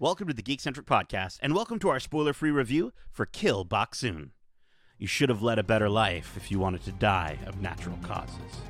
Welcome to the Geekcentric Podcast, and welcome to our spoiler free review for Kill Boksoon. You should have led a better life if you wanted to die of natural causes.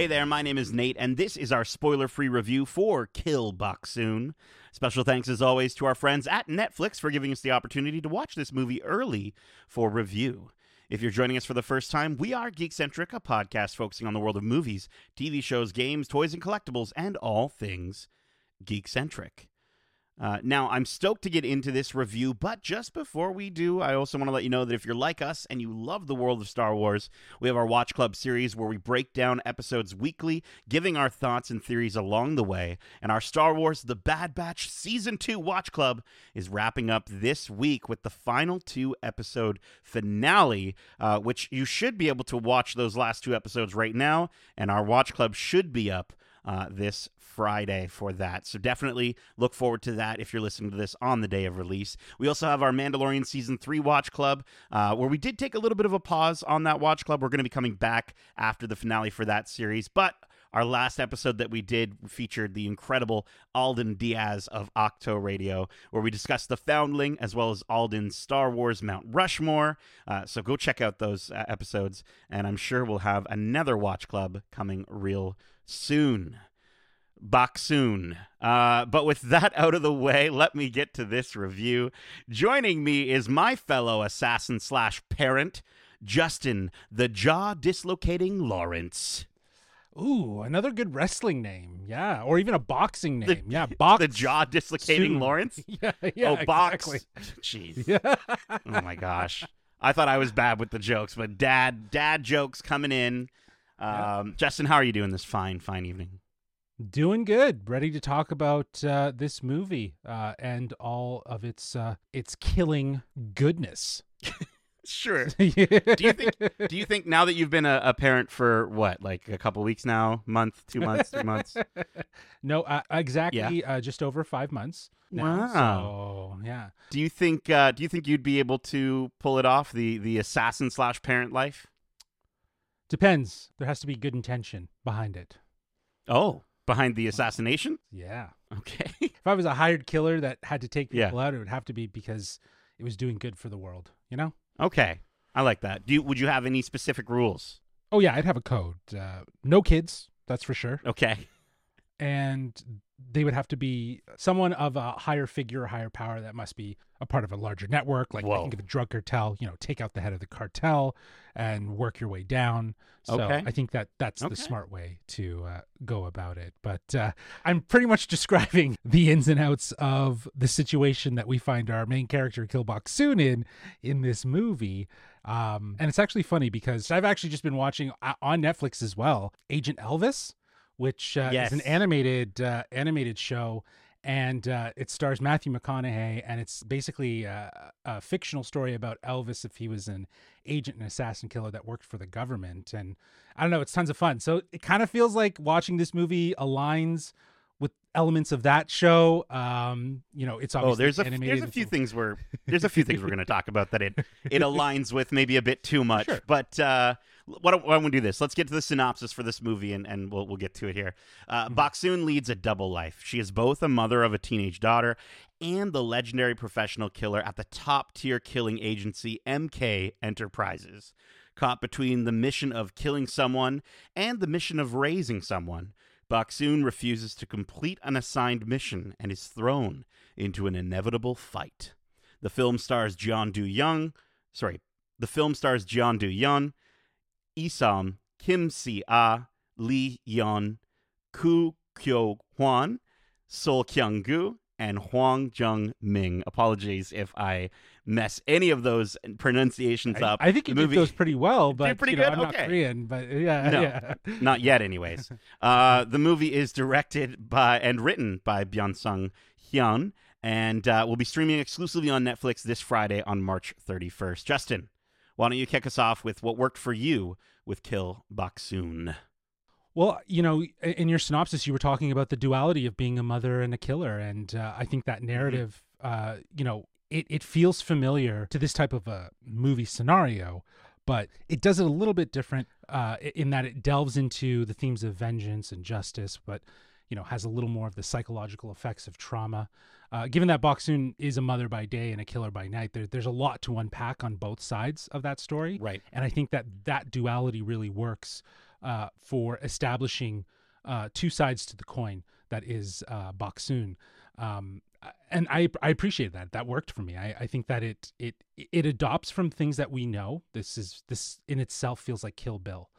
Hey there, my name is Nate, and this is our spoiler free review for Kill Boksoon. Special thanks, as always, to our friends at Netflix for giving us the opportunity to watch this movie early for review. If you're joining us for the first time, we are Geekcentric, a podcast focusing on the world of movies, TV shows, games, toys, and collectibles, and all things geekcentric. Uh, now, I'm stoked to get into this review, but just before we do, I also want to let you know that if you're like us and you love the world of Star Wars, we have our Watch Club series where we break down episodes weekly, giving our thoughts and theories along the way. And our Star Wars The Bad Batch Season 2 Watch Club is wrapping up this week with the final two episode finale, uh, which you should be able to watch those last two episodes right now. And our Watch Club should be up uh, this Friday for that. So definitely look forward to that if you're listening to this on the day of release. We also have our Mandalorian Season 3 Watch Club, uh, where we did take a little bit of a pause on that Watch Club. We're going to be coming back after the finale for that series, but our last episode that we did featured the incredible Alden Diaz of Octo Radio, where we discussed the Foundling as well as Alden's Star Wars Mount Rushmore. Uh, so go check out those uh, episodes, and I'm sure we'll have another Watch Club coming real soon. Boksoon. Uh, but with that out of the way, let me get to this review. Joining me is my fellow assassin slash parent, Justin, the jaw dislocating Lawrence. Ooh, another good wrestling name. Yeah. Or even a boxing name. yeah. Box. The jaw dislocating soon. Lawrence? yeah. Yeah. oh, box. exactly. Jeez. Yeah. Oh my gosh. I thought I was bad with the jokes, but dad, dad jokes coming in. Um, Justin, how are you doing this fine, fine evening? Doing good. Ready to talk about uh, this movie uh, and all of its uh, its killing goodness. Sure. do do you think do you think now that you've been a, a parent for what like a couple weeks now month two months three months no, uh, exactly. Uh, just over five months. Now, Wow. So yeah. do you think uh, do you think you'd be able to pull it off the the assassin slash parent life Depends. There has to be good intention behind it. oh behind the assassination Yeah. okay If I was a hired killer that had to take Yeah. people out, it would have to be because it was doing good for the world. You know? okay i like that do you would you have any specific rules Oh yeah, I'd have a code. Uh, no kids, that's for sure. okay And they would have to be someone of a higher figure, higher power that must be a part of a larger network. Like Whoa. think of a drug cartel. You know, take out the head of the cartel and work your way down. So Okay. I think that that's Okay. the smart way to uh, go about it. But uh, I'm pretty much describing the ins and outs of the situation that we find our main character Kill Boksoon in in this movie. Um, and it's actually funny because I've actually just been watching uh, on Netflix as well, Agent Elvis, which uh, Yes. is an animated uh, animated show, and uh, it stars Matthew McConaughey, and it's basically uh, a fictional story about Elvis if he was an agent and assassin killer that worked for the government. And I don't know, it's tons of fun. So it kind of feels like watching this movie aligns with elements of that show. Um, you know, it's obviously oh obviously there's a animated. there's a few things we're there's a few things we're going to talk about that it it aligns with maybe a bit too much Sure. but uh why don't, why don't we do this let's get to the synopsis for this movie and, and we'll, we'll get to it here uh, Mm-hmm. Boksoon leads a double life she is both a mother of a teenage daughter and the legendary professional killer at the top tier killing agency mk enterprises caught between the mission of killing someone and the mission of raising someone Boksoon refuses to complete an assigned mission and is thrown into an inevitable fight. The film stars John Do Young, sorry, the film stars John Do Young, Esom, Kim Si Ah, Lee Yeon, Koo Kyo Hwan, Sol Kyung Gu, and Hwang Jung Min. Apologies if I mess any of those pronunciations I, up. I think you The did movie- those pretty well, but pretty you know, good? I'm not Okay. Korean, but yeah, No. yeah. Not yet, anyways. Uh, the movie is directed by and written by Byun Sung-hyun, and uh, will be streaming exclusively on Netflix this Friday on March 31st. Justin, why don't you kick us off with what worked for you with Kill Boksoon? Well, you know, in your synopsis, you were talking about the duality of being a mother and a killer, and uh, I think that mm-hmm. narrative, mm-hmm. uh, you know, it, it feels familiar to this type of a movie scenario, but it does it a little bit different uh, in that it delves into the themes of vengeance and justice, but you know has a little more of the psychological effects of trauma. Uh, given that Boksoon is a mother by day and a killer by night, there, there's a lot to unpack on both sides of that story. Right. And I think that that duality really works uh, for establishing uh, two sides to the coin that is uh, Boksoon. Um, and I I appreciate that. That worked for me. I, I think that it it it adopts from things that we know. This is this in itself feels like Kill Bill,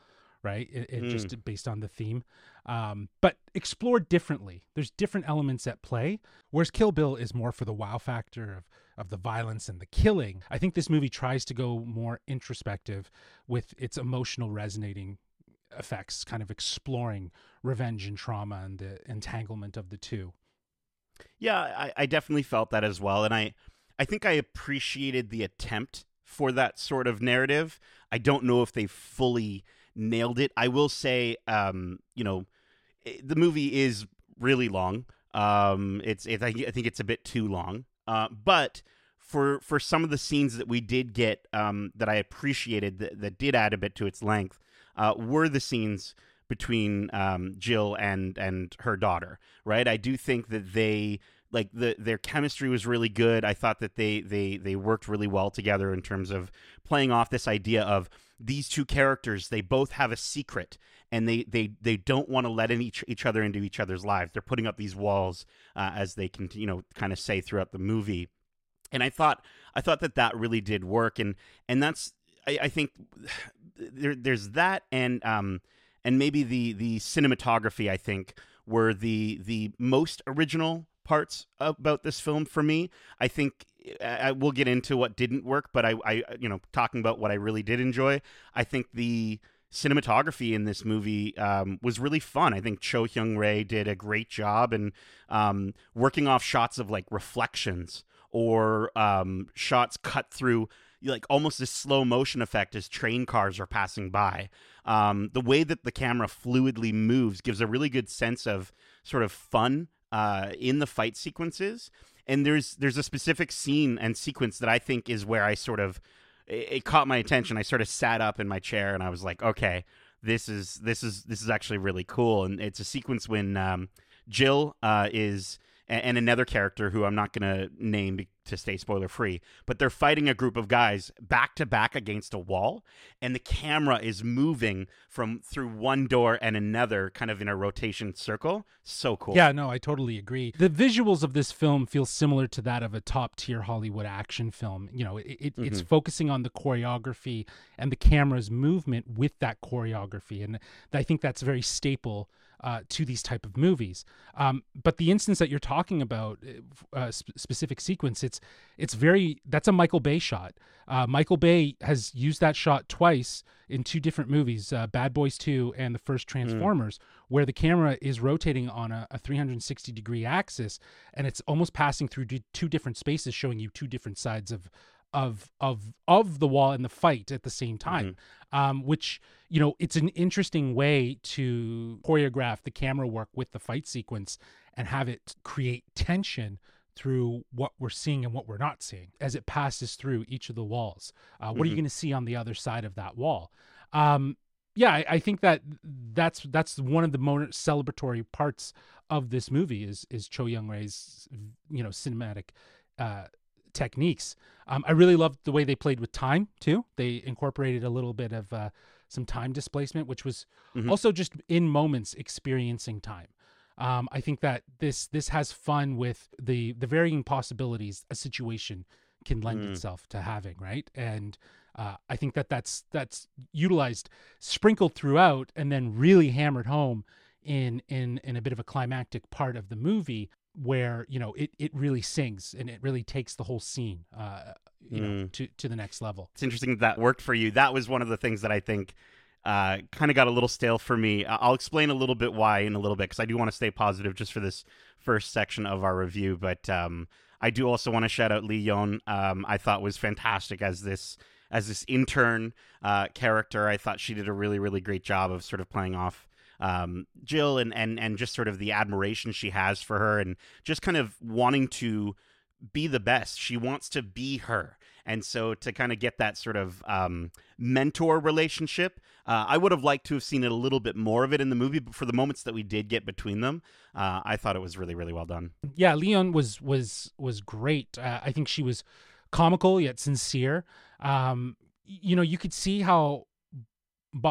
right? It, it mm. just based on the theme, um, but explored differently. There's different elements at play. Whereas Kill Bill is more for the wow factor of of the violence and the killing. I think this movie tries to go more introspective with its emotional resonating effects, kind of exploring revenge and trauma and the entanglement of the two. Yeah, I, I definitely felt that as well, and I I think I appreciated the attempt for that sort of narrative. I don't know if they fully nailed it. I will say, um, you know, eh, the movie is really long. Um, it's it, I think it's a bit too long. Uh, but for for some of the scenes that we did get um, that I appreciated that, that did add a bit to its length uh, were the scenes between um, Jill and and her daughter. Right, I do think that they like the their chemistry was really good. I thought that they they they worked really well together in terms of playing off this idea of these two characters. They both have a secret, and they they they don't want to let in each each other into each other's lives. They're putting up these walls uh, as they can you know kind of say throughout the movie. And I thought I thought that that really did work, and and that's I, I think there, there's that and um and maybe the the cinematography I think were the the most original parts about this film for me. I think I will get into what didn't work, but I, I you know talking about what I really did enjoy. I think the cinematography in this movie um, was really fun. I think Cho Hyung Rae did a great job and um, working off shots of like reflections or um, shots cut through like almost this slow motion effect as train cars are passing by. Um, the way that the camera fluidly moves gives a really good sense of sort of fun uh, in the fight sequences. And there's there's a specific scene and sequence that I think is where I sort of it, it caught my attention. I sort of sat up in my chair and I was like, okay, this is this is this is actually really cool. And it's a sequence when um, Jill uh, is and, another character who I'm not going to name to stay spoiler free, but they're fighting a group of guys back to back against a wall, and the camera is moving from through one door and another, kind of in a rotation circle. So cool. Yeah, no, I totally agree. The visuals of this film feel similar to that of a top tier Hollywood action film. You know, it, it mm-hmm. it's focusing on the choreography and the camera's movement with that choreography, and I think that's very staple uh, to these type of movies. Um, but the instance that you're talking about, uh, uh sp- specific sequence, it's it's very that's a Michael Bay shot. Uh, Michael Bay has used that shot twice in two different movies, uh, Bad Boys Two and the first hmm. Transformers, mm. where the camera is rotating on a, a 360 degree axis, and it's almost passing through two different spaces, showing you two different sides of of of of the wall and the fight at the same time mm-hmm. um, which you know it's an interesting way to choreograph the camera work with the fight sequence and have it create tension through what we're seeing and what we're not seeing as it passes through each of the walls uh, what mm-hmm. are you mm-hmm. going to see on the other side of that wall um, yeah I, I, think that that's that's one of the more celebratory parts of this movie is is cho young rae's you know cinematic uh, techniques. Um, I really loved the way they played with time too. They incorporated a little bit of uh, some time displacement, which was mm-hmm. also just in moments experiencing time. Um, I think that this this has fun with the the varying possibilities a situation can lend mm. itself to having, right? And uh, I think that that's that's utilized, sprinkled throughout, and then really hammered home in in in a bit of a climactic part of the movie where you know it, it really sings and it really takes the whole scene uh you mm. know to to the next level it's interesting that, that worked for you that was one of the things that i think uh kind of got a little stale for me i'll explain a little bit why in a little bit because i do want to stay positive just for this first section of our review but um i do also want to shout out lee yeon um i thought was fantastic as this as this intern uh, character. I thought she did a really really great job of sort of playing off um, Jill and and and just sort of the admiration she has for her and just kind of wanting to be the best. She wants to be her. And so to kind of get that sort of um, mentor relationship, uh, I would have liked to have seen it a little bit more of it in the movie. But for the moments that we did get between them, uh, I thought it was really, really well done. Yeah, Lee Yeon was was was great. Uh, I think she was comical yet sincere. Um, you know, you could see how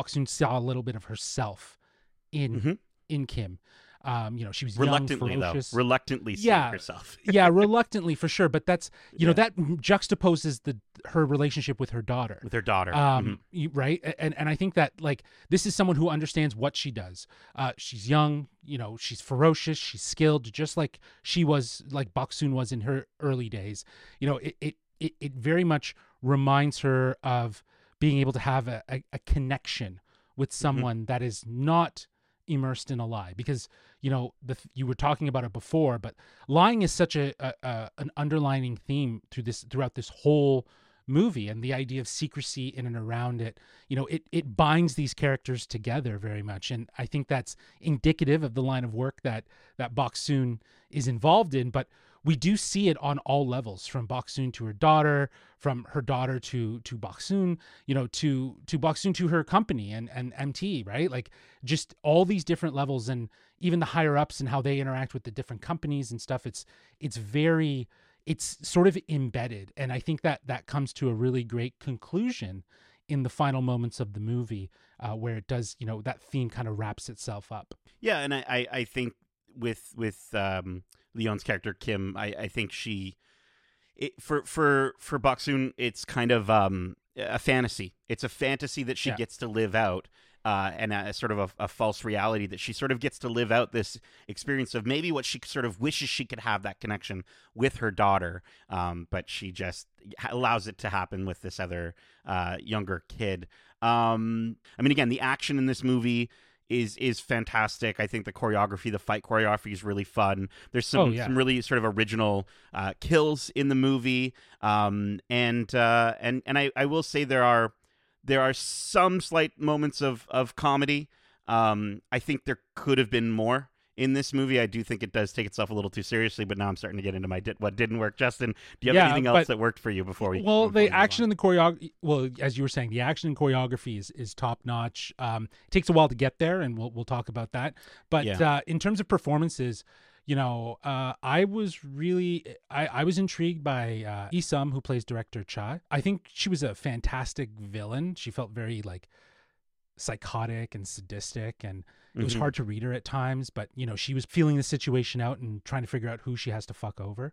Soon saw a little bit of herself in Mhm. in Kim. Um, you know, she was Reluctantly, young, though, reluctantly Yeah. herself. yeah, reluctantly for sure. But that's you know that juxtaposes the her relationship with her daughter. with her daughter. um Mhm. you- right and and i think that like this is someone who understands what she does uh she's young you know she's ferocious she's skilled just like she was like Boksoon was in her early days you know it it it, it very much reminds her of being able to have a, a, a connection with someone that is not immersed in a lie because you know the th- you were talking about it before but lying is such a, a, a an underlining theme through this throughout this whole movie and the idea of secrecy in and around it you know it it binds these characters together very much. And i think that's indicative of the line of work that that Boksoon is involved in. But we do see it on all levels from Boksoon to her daughter from her daughter to to Boksoon you know to to Boksoon to her company and and MT right? Like just all these different levels and even the higher ups and how they interact with the different companies and stuff it's it's very it's sort of embedded. And i think that that comes to a really great conclusion in the final moments of the movie uh, where it does you know that theme kind of wraps itself up. Yeah, and I, I think with with um, Lee Yeon's character Kim, I, I think she, it, for for for Boksoon, it's kind of um, a fantasy. It's a fantasy that she Yeah. gets to live out, uh, and a, sort of a, a false reality that she sort of gets to live out this experience of maybe what she sort of wishes she could have that connection with her daughter, um, but she just allows it to happen with this other uh, younger kid. Um, I mean, again, the action in this movie is is fantastic. I think the choreography, the fight choreography, is really fun. There's some Oh, yeah. some really sort of original uh, kills in the movie, um, and uh, and and I, I will say there are there are some slight moments of of comedy. Um, I think there could have been more in this movie. I do think it does take itself a little too seriously, but now I'm starting to get into my di- what didn't work. Justin, do you have Yeah, anything else but- that worked for you before we? well before the we action on? and the choreography well as you were saying the action and choreography is is top notch um it takes a while to get there and we'll we'll talk about that but Yeah. uh in terms of performances you know uh i was really i i was intrigued by uh Esom who plays director Cha. i think she was a fantastic villain she felt very like psychotic and sadistic and it was Mhm. hard to read her at times but you know she was feeling the situation out and trying to figure out who she has to fuck over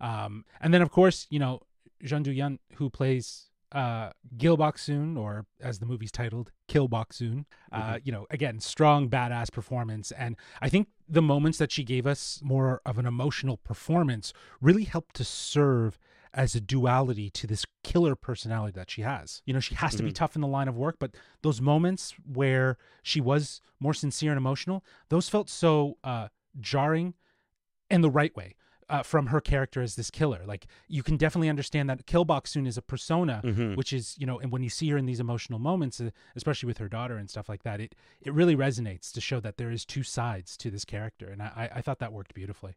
um and then of course you know Jeon Do Yeon who plays uh gil Boksoon, or as the movie's titled kill Boksoon. uh you know again strong badass performance and i think the moments that she gave us more of an emotional performance really helped to serve as a duality to this killer personality that she has. You know, she has to be Mhm. tough in the line of work, but those moments where she was more sincere and emotional, those felt so uh, jarring and the right way uh, from her character as this killer. Like, you can definitely understand that Kill Boksoon is a persona, Mhm. which is, you know, and when you see her in these emotional moments, uh, especially with her daughter and stuff like that, it, it really resonates to show that there is two sides to this character. And I I thought that worked beautifully.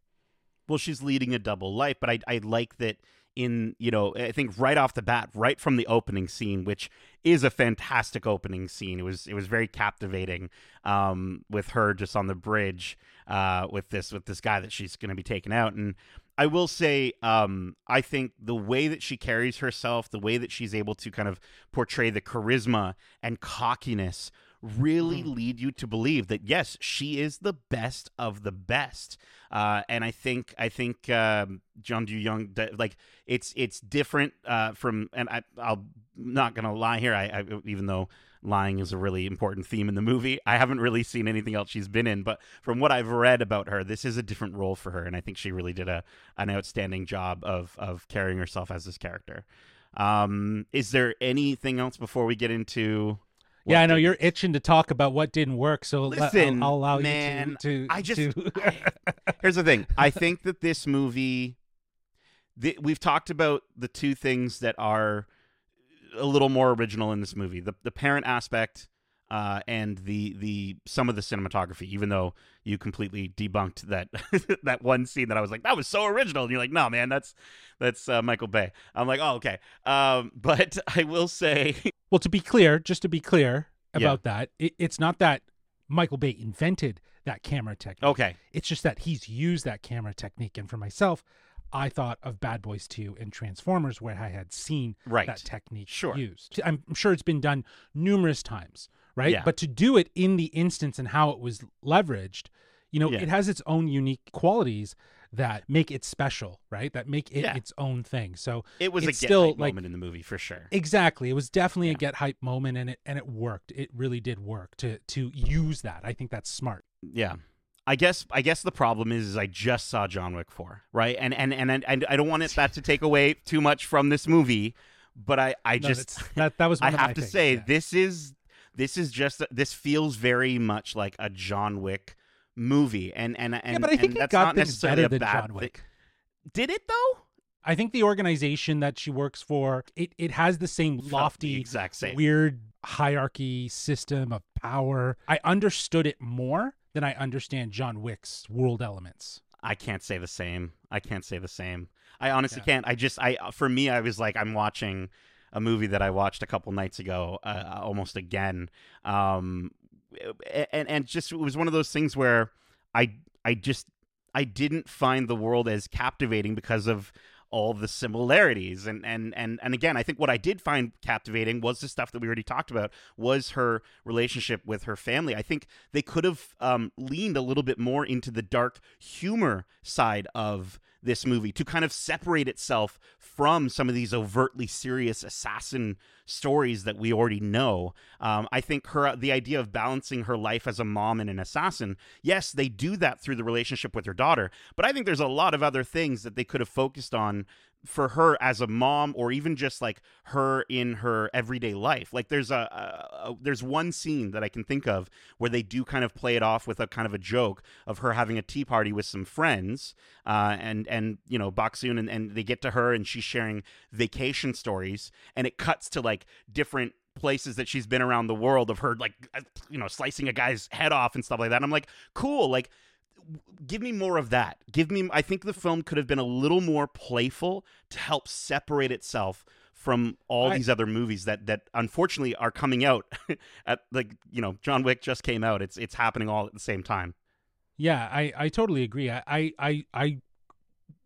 Well she's leading a double life but i i like that in you know i think right off the bat right from the opening scene which is a fantastic opening scene. It was it was very captivating um with her just on the bridge uh with this with this guy that she's going to be taking out. And I will say, um, I think the way that she carries herself, the way that she's able to kind of portray the charisma and cockiness, really Mhm. lead you to believe that yes, she is the best of the best. Uh, and I think I think um, Jeon Do Yeon, like it's it's different uh, from, and I, I'll not gonna lie here. I, I even though lying is a really important theme in the movie. I haven't really seen anything else she's been in, but from what I've read about her, this is a different role for her, and I think she really did a an outstanding job of of carrying herself as this character. Um, is there anything else before we get into? Yeah, I know you're itching to talk about what didn't work, so le- I'll- Listen, I'll, allow man, you to. to I just- to- Here's the thing. I think that this movie, the, we've talked about the two things that are a little more original in this movie. The the parent aspect uh, and the the some of the cinematography, even though you completely debunked that that one scene that I was like that was so original, and you're like, no man, that's that's uh, Michael Bay. I'm like, oh okay, um, but I will say, well, to be clear, just to be clear about yeah. that, it, it's not that Michael Bay invented that camera technique. Okay, it's just that he's used that camera technique, and for myself, I thought of Bad Boys 2 and Transformers, where I had seen right. that technique sure. used. I'm sure it's been done numerous times, right? Yeah. But to do it in the instance and how it was leveraged, you know, Yeah. it has its own unique qualities that make it special, right? That make it Yeah. its own thing. So it was a get still, hype like- moment in the movie for sure. exactly, it was definitely Yeah. a get hype moment, and it and it worked. It really did work to to use that. I think that's smart. yeah i guess i guess the problem is, is i just saw john wick 4 right and and and and i don't want it, that to take away too much from this movie but i i No, just that that was. i One of my have to things, say yeah. this is this is just this feels very much like a john wick movie and and and yeah, but I think and that's got not necessarily better a bad John Wick. did it though I think the organization that she works for, it, it has the same Felt the lofty, exact same weird hierarchy system of power. I understood it more than I understand John Wick's world elements. I can't say the same. I can't say the same. I honestly Yeah. can't. I just I for me I was like I'm watching a movie that I watched a couple nights ago uh, almost again. Um and and just it was one of those things where I I just I didn't find the world as captivating because of all the similarities and and and and again I think what I did find captivating was the stuff that we already talked about was her relationship with her family I think they could have um, leaned a little bit more into the dark humor side of this movie to kind of separate itself from some of these overtly serious assassin stories that we already know. Um, I think her the idea of balancing her life as a mom and an assassin, yes, they do that through the relationship with her daughter, but I think there's a lot of other things that they could have focused on for her as a mom or even just like her in her everyday life. Like there's a, a, a there's one scene that i can think of where they do kind of play it off with a kind of a joke of her having a tea party with some friends uh, and and you know Boksoon and, and they get to her and she's sharing vacation stories and it cuts to like different places that she's been around the world of her like uh, you know slicing a guy's head off and stuff like that. And i'm like cool like give me more of that. Give me I think the film could have been a little more playful to help separate itself from all I- these other movies that that unfortunately are coming out at like, you know, John Wick just came out. It's it's happening all at the same time. Yeah, I, I totally agree. I, I, I, I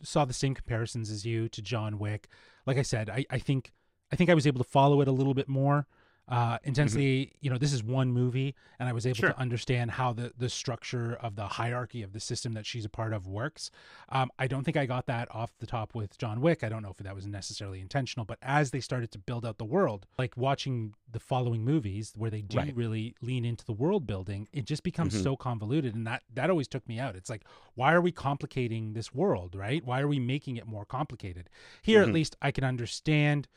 saw the same comparisons as you to John Wick. Like I said, I, I think I think I was able to follow it a little bit more uh, intensely. You know, this is one movie, and I was able Mm-hmm. Sure. to understand how the the structure of the hierarchy of the system that she's a part of works. Um, I don't think I got that off the top with John Wick. I don't know if that was necessarily intentional, but as they started to build out the world, like watching the following movies where they do Right. really lean into the world building, it just becomes Mhm. so convoluted, and that that always took me out. It's like, why are we complicating this world, right? Why are we making it more complicated? Here, Mhm. at least, I can understand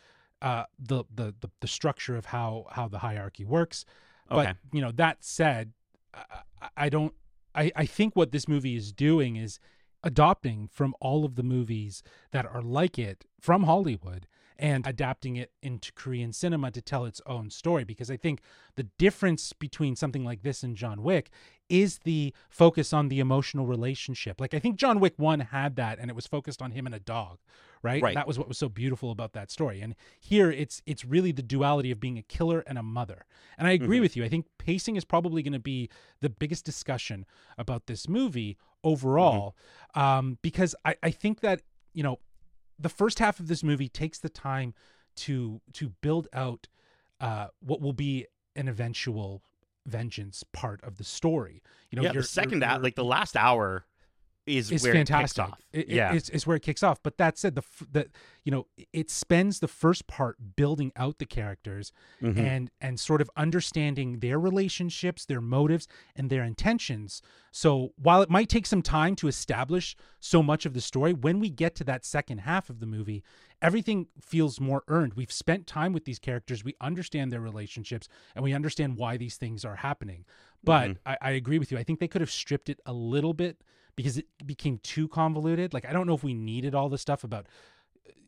uh, the, the the the structure of how how the hierarchy works. Okay. But you know, that said, I, I- I don't. I I think what this movie is doing is adopting from all of the movies that are like it from Hollywood and adapting it into Korean cinema to tell its own story because I think the difference between something like this and John Wick is the focus on the emotional relationship. Like I think John Wick 1 had that and it was focused on him and a dog, right? Right. That was what was so beautiful about that story. And here it's it's really the duality of being a killer and a mother. And I agree Mhm. with you. I think pacing is probably going to be the biggest discussion about this movie overall um, because I, I think that you know the first half of this movie takes the time to to build out uh, what will be an eventual vengeance part of the story. You know, yeah, the you're- second you're- act, you're- like the last hour is is where fantastic. it kicks off. It- yeah. it's, it's where it kicks off. But that said, the the you know it spends the first part building out the characters Mhm. and and sort of understanding their relationships, their motives, and their intentions. So while it might take some time to establish so much of the story, when we get to that second half of the movie, everything feels more earned. We've spent time with these characters, we understand their relationships, and we understand why these things are happening. But Mhm. I, I agree with you. I think they could have stripped it a little bit because it became too convoluted. Like I don't know if we needed all the stuff about,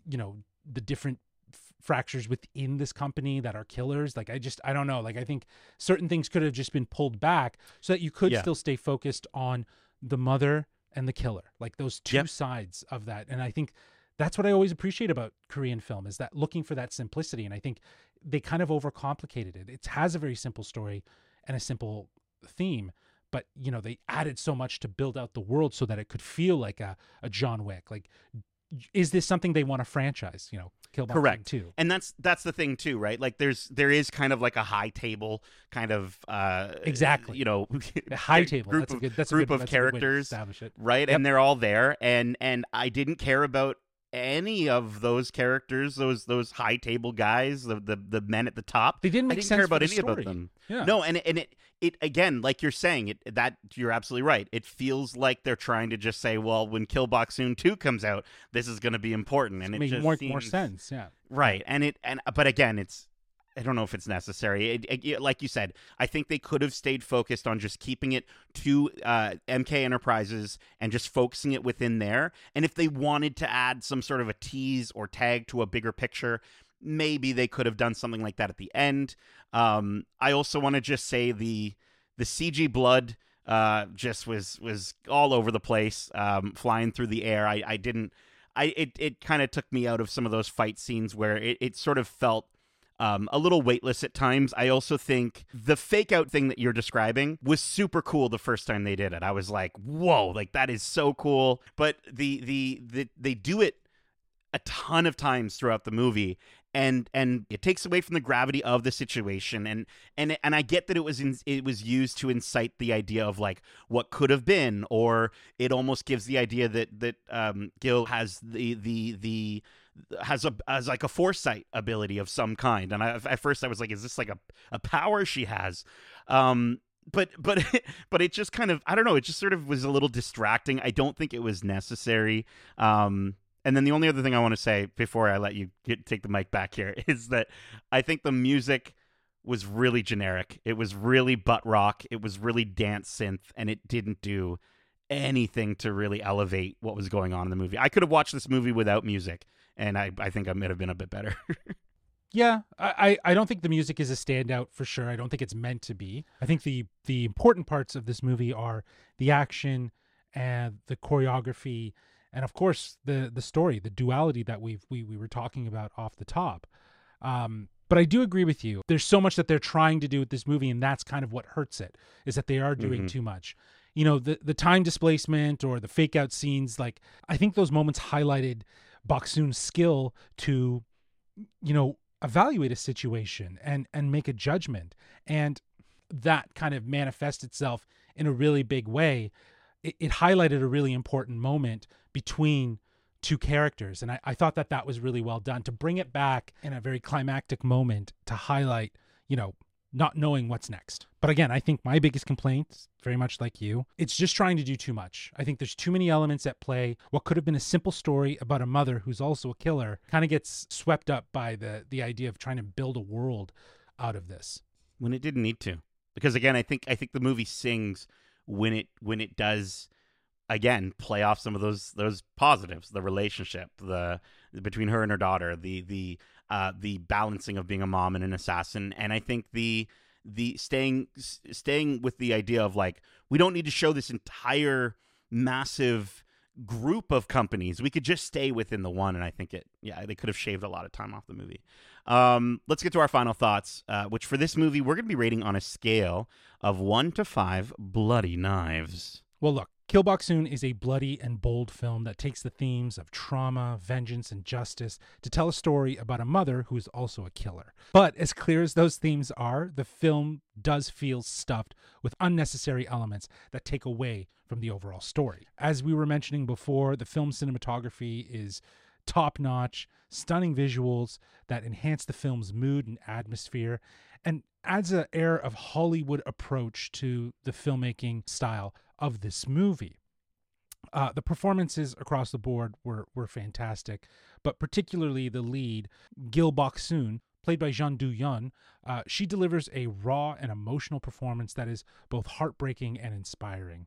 you know, the different f- fractures within this company that are killers. Like I just I don't know. Like I think certain things could have just been pulled back so that you could Yeah. still stay focused on the mother and the killer. Like those two Yep. sides of that. And I think that's what I always appreciate about Korean film is that looking for that simplicity. And I think they kind of overcomplicated it. It has a very simple story and a simple theme, but you know, they added so much to build out the world so that it could feel like a, a John Wick. Like is this something they want to franchise, you know, Kill Boxing Correct. too. and that's that's the thing too right like there's there is kind of like a high table kind of uh Exactly. you know high table. group that's a of, good that's a group good, of that's a good to characters establish it. right Yep. and they're all there and and i didn't care about any of those characters those those high table guys the the, the men at the top They didn't i make didn't sense care about any story. about them Yeah. no and and it it again like you're saying it that you're absolutely right it feels like they're trying to just say well when kill Soon 2 comes out this is going to be important and it makes more seems, more sense. Yeah. Right, and it and but again, it's I don't know if it's necessary. It, it- like you said, I think they could have stayed focused on just keeping it to uh, MK Enterprises and just focusing it within there. And if they wanted to add some sort of a tease or tag to a bigger picture, maybe they could have done something like that at the end. Um, I also want to just say the the CG blood uh, just was was all over the place, um, flying through the air. I, I didn't. I it, it kind of took me out of some of those fight scenes where it, it sort of felt um, a little weightless at times. I also think the fake out thing that you're describing was super cool the first time they did it. I was like, whoa, like that is so cool. But the the, the they do it a ton of times throughout the movie and and it takes away from the gravity of the situation and and and I get that it was in, it was used to incite the idea of like what could have been or it almost gives the idea that that um, Gil has the the the has a has like a foresight ability of some kind and I, at first I was like is this like a a power she has um but but but it just kind of I don't know it just sort of was a little distracting I don't think it was necessary um and then the only other thing I want to say before I let you get, take the mic back here is that I think the music was really generic. It was really butt rock. It was really dance synth, and it didn't do anything to really elevate what was going on in the movie. I could have watched this movie without music, and I, I think I might have been a bit better. Yeah, I, I don't think the music is a standout for sure. I don't think it's meant to be. I think the the important parts of this movie are the action and the choreography, and of course the the story, the duality that we've we we were talking about off the top. Um, but I do agree with you. There's so much that they're trying to do with this movie, and that's kind of what hurts it. Is that they are doing Mhm. too much. You know, the the time displacement or the fake out scenes. Like I think those moments highlighted Boksoon's skill to, you know, evaluate a situation and and make a judgment and that kind of manifests itself in a really big way it, it highlighted a really important moment between two characters and I, I thought that that was really well done to bring it back in a very climactic moment to highlight you know not knowing what's next. But again i think my biggest complaint very much like you it's just trying to do too much. I think there's too many elements at play. What could have been a simple story about a mother who's also a killer kind of gets swept up by the the idea of trying to build a world out of this. When it didn't need to. Because again i think i think the movie sings when it when it does again play off some of those those positives the relationship the between her and her daughter the the uh the balancing of being a mom and an assassin. And i think the the staying staying with the idea of like we don't need to show this entire massive group of companies. We could just stay within the one. And i think it yeah they could have shaved a lot of time off the movie. Um, let's get to our final thoughts, uh, which for this movie, we're going to be rating on a scale of one to five bloody knives. Well, look, Kill Soon is a bloody and bold film that takes the themes of trauma, vengeance, and justice to tell a story about a mother who is also a killer. But as clear as those themes are, the film does feel stuffed with unnecessary elements that take away from the overall story. As we were mentioning before, the film's cinematography is top notch, stunning visuals that enhance the film's mood and atmosphere, and adds an air of Hollywood approach to the filmmaking style of this movie. Uh, the performances across the board were were fantastic, but particularly the lead, Gil Bok-soon, played by Jeon Do Yeon, uh, she delivers a raw and emotional performance that is both heartbreaking and inspiring.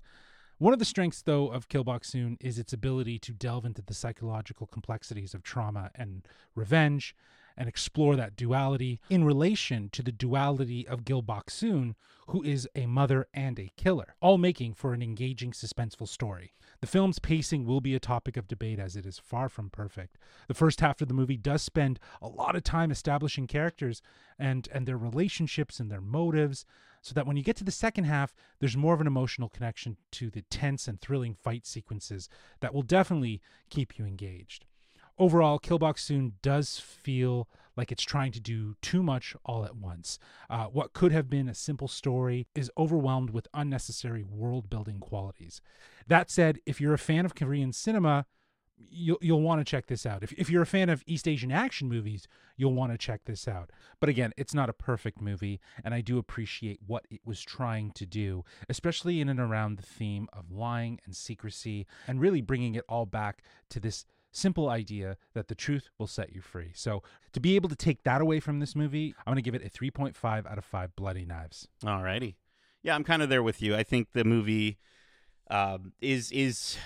One of the strengths, though, of Kill Soon is its ability to delve into the psychological complexities of trauma and revenge, and explore that duality in relation to the duality of Gil Boksoon, who is a mother and a killer, all making for an engaging, suspenseful story. The film's pacing will be a topic of debate as it is far from perfect. The first half of the movie does spend a lot of time establishing characters and, and their relationships and their motives, so that when you get to the second half, there's more of an emotional connection to the tense and thrilling fight sequences that will definitely keep you engaged. Overall, Kill Boksoon does feel like it's trying to do too much all at once. Uh, what could have been a simple story is overwhelmed with unnecessary world building qualities. That said, if you're a fan of Korean cinema, you'll you'll want to check this out. If if you're a fan of East Asian action movies, you'll want to check this out. But again, it's not a perfect movie, and I do appreciate what it was trying to do, especially in and around the theme of lying and secrecy, and really bringing it all back to this simple idea that the truth will set you free. So to be able to take that away from this movie, I'm going to give it a 3.5 out of 5 bloody knives. Alrighty. Yeah, I'm kind of there with you. I think the movie um, is is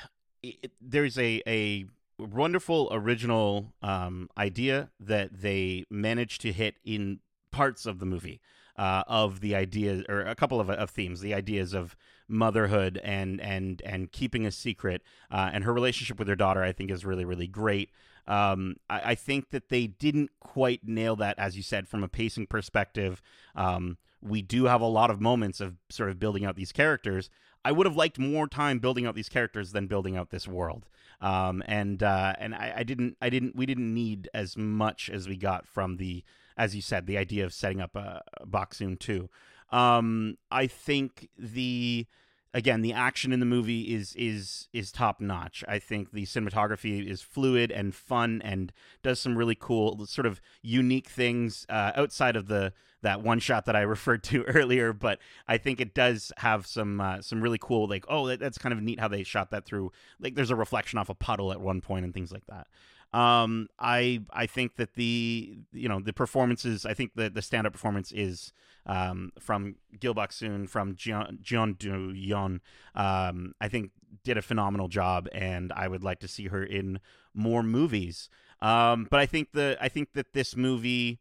it, there's a a wonderful original um, idea that they managed to hit in parts of the movie uh, of the ideas or a couple of, of themes the ideas of motherhood and and and keeping a secret uh, and her relationship with her daughter i think is really really great. Um, I, I, think that they didn't quite nail that as you said from a pacing perspective. Um, we do have a lot of moments of sort of building out these characters. I would have liked more time building out these characters than building out this world. Um, and uh, and I, I, didn't I didn't we didn't need as much as we got from the as you said the idea of setting up a, a Boksoon two. Um, I think the again the action in the movie is is is top notch. I think the cinematography is fluid and fun and does some really cool sort of unique things uh, outside of the that one shot that I referred to earlier, but I think it does have some uh, some really cool like oh that, that's kind of neat how they shot that through like there's a reflection off a puddle at one point and things like that. Um, I I think that the you know the performances I think the the stand up performance is um, from Gil Boksoon from Jeon Do Yeon um, I think did a phenomenal job and I would like to see her in more movies. Um, but I think the I think that this movie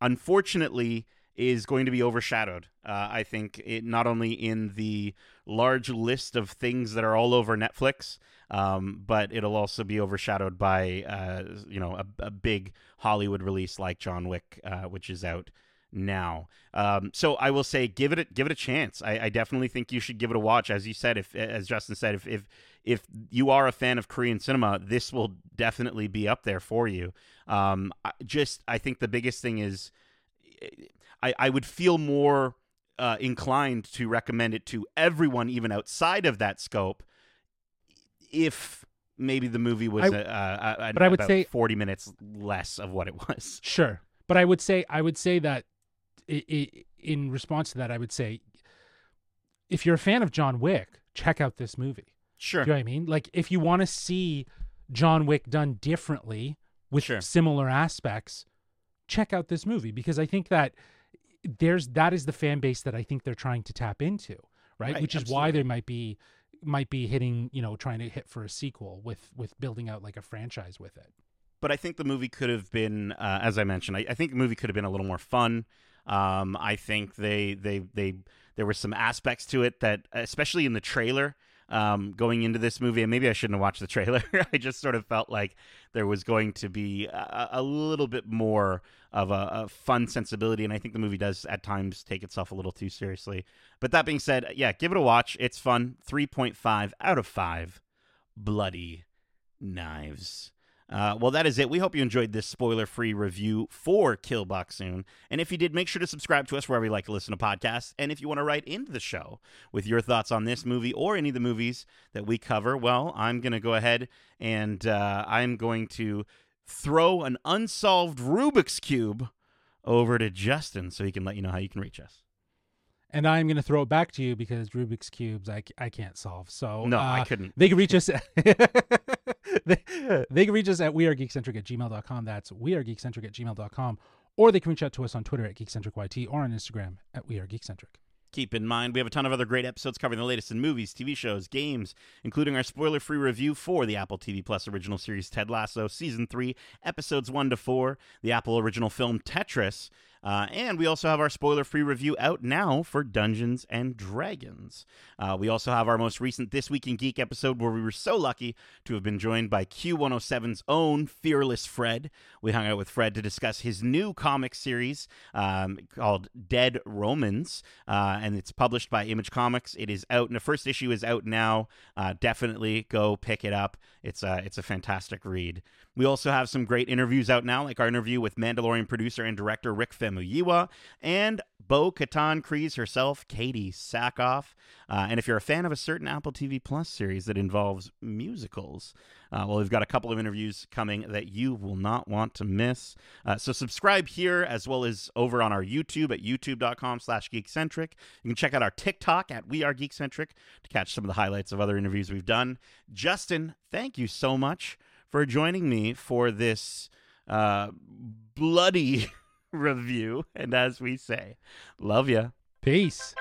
unfortunately is going to be overshadowed. Uh, I think it not only in the large list of things that are all over Netflix, um, but it'll also be overshadowed by uh, you know a, a, big Hollywood release like John Wick, uh, which is out now. Um, so I will say, give it a, give it a chance. I, I, definitely think you should give it a watch. As you said, if as Justin said, if if if you are a fan of Korean cinema, this will definitely be up there for you. Um, just I think the biggest thing is I, I would feel more uh, inclined to recommend it to everyone, even outside of that scope, if maybe the movie was I, uh, uh, but I would say 40 minutes less of what it was. Sure. But I would say I would say that it, it, in response to that, I would say if you're a fan of John Wick, check out this movie. Sure. Do you know what I mean? Like if you want to see John Wick done differently with sure. similar aspects, check out this movie because I think that there's that is the fan base that I think they're trying to tap into, right? right Which is absolutely. why they might be might be hitting, you know, trying to hit for a sequel with with building out like a franchise with it. But I think the movie could have been, uh, as I mentioned, I, I, think the movie could have been a little more fun. Um, I think they they they there were some aspects to it that, especially in the trailer, um, going into this movie, and maybe I shouldn't have watched the trailer. I just sort of felt like there was going to be a, a little bit more of a, a, fun sensibility, and I think the movie does at times take itself a little too seriously. But that being said, yeah, give it a watch. It's fun. Three point five out of five. Bloody knives. Uh, well, that is it. We hope you enjoyed this spoiler free review for Kill Soon. And if you did, make sure to subscribe to us wherever you like to listen to podcasts. And if you want to write into the show with your thoughts on this movie or any of the movies that we cover, well, I'm going to go ahead and uh, I'm going to throw an unsolved Rubik's Cube over to Justin so he can let you know how you can reach us and I'm going to throw it back to you because Rubik's cubes I, I can't solve. So no, uh, I couldn't. They can reach us. At they, they can reach us at wearegeekcentric at gmail.com. That's wearegeekcentric at gmail.com. Or they can reach out to us on Twitter at geekcentricyt or on Instagram at wearegeekcentric. Keep in mind, we have a ton of other great episodes covering the latest in movies, TV shows, games, including our spoiler free review for the Apple TV Plus original series Ted Lasso, Season 3, Episodes 1 to 4, the Apple original film Tetris, uh, and we also have our spoiler free review out now for Dungeons and Dragons. Uh, we also have our most recent This Week in Geek episode where we were so lucky to have been joined by Q107's own Fearless Fred. We hung out with Fred to discuss his new comic series um, called Dead Romans, uh, and it's published by Image Comics. It is out, and the first issue is out now. Uh, definitely go pick it up. It's a, it's a fantastic read. We also have some great interviews out now, like our interview with Mandalorian producer and director Rick Famuyiwa and Bo Katan Kryze herself, Katee Sackhoff. Uh, and if you're a fan of a certain Apple TV Plus series that involves musicals, uh, well, we've got a couple of interviews coming that you will not want to miss. Uh, so subscribe here as well as over on our YouTube at youtube.com slash geekcentric. You can check out our TikTok at We Are Geekcentric to catch some of the highlights of other interviews we've done. Justin, thank you so much for joining me for this uh, bloody review. And as we say, love ya. Peace.